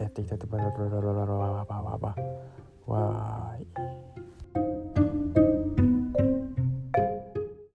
やっていきたいと思います。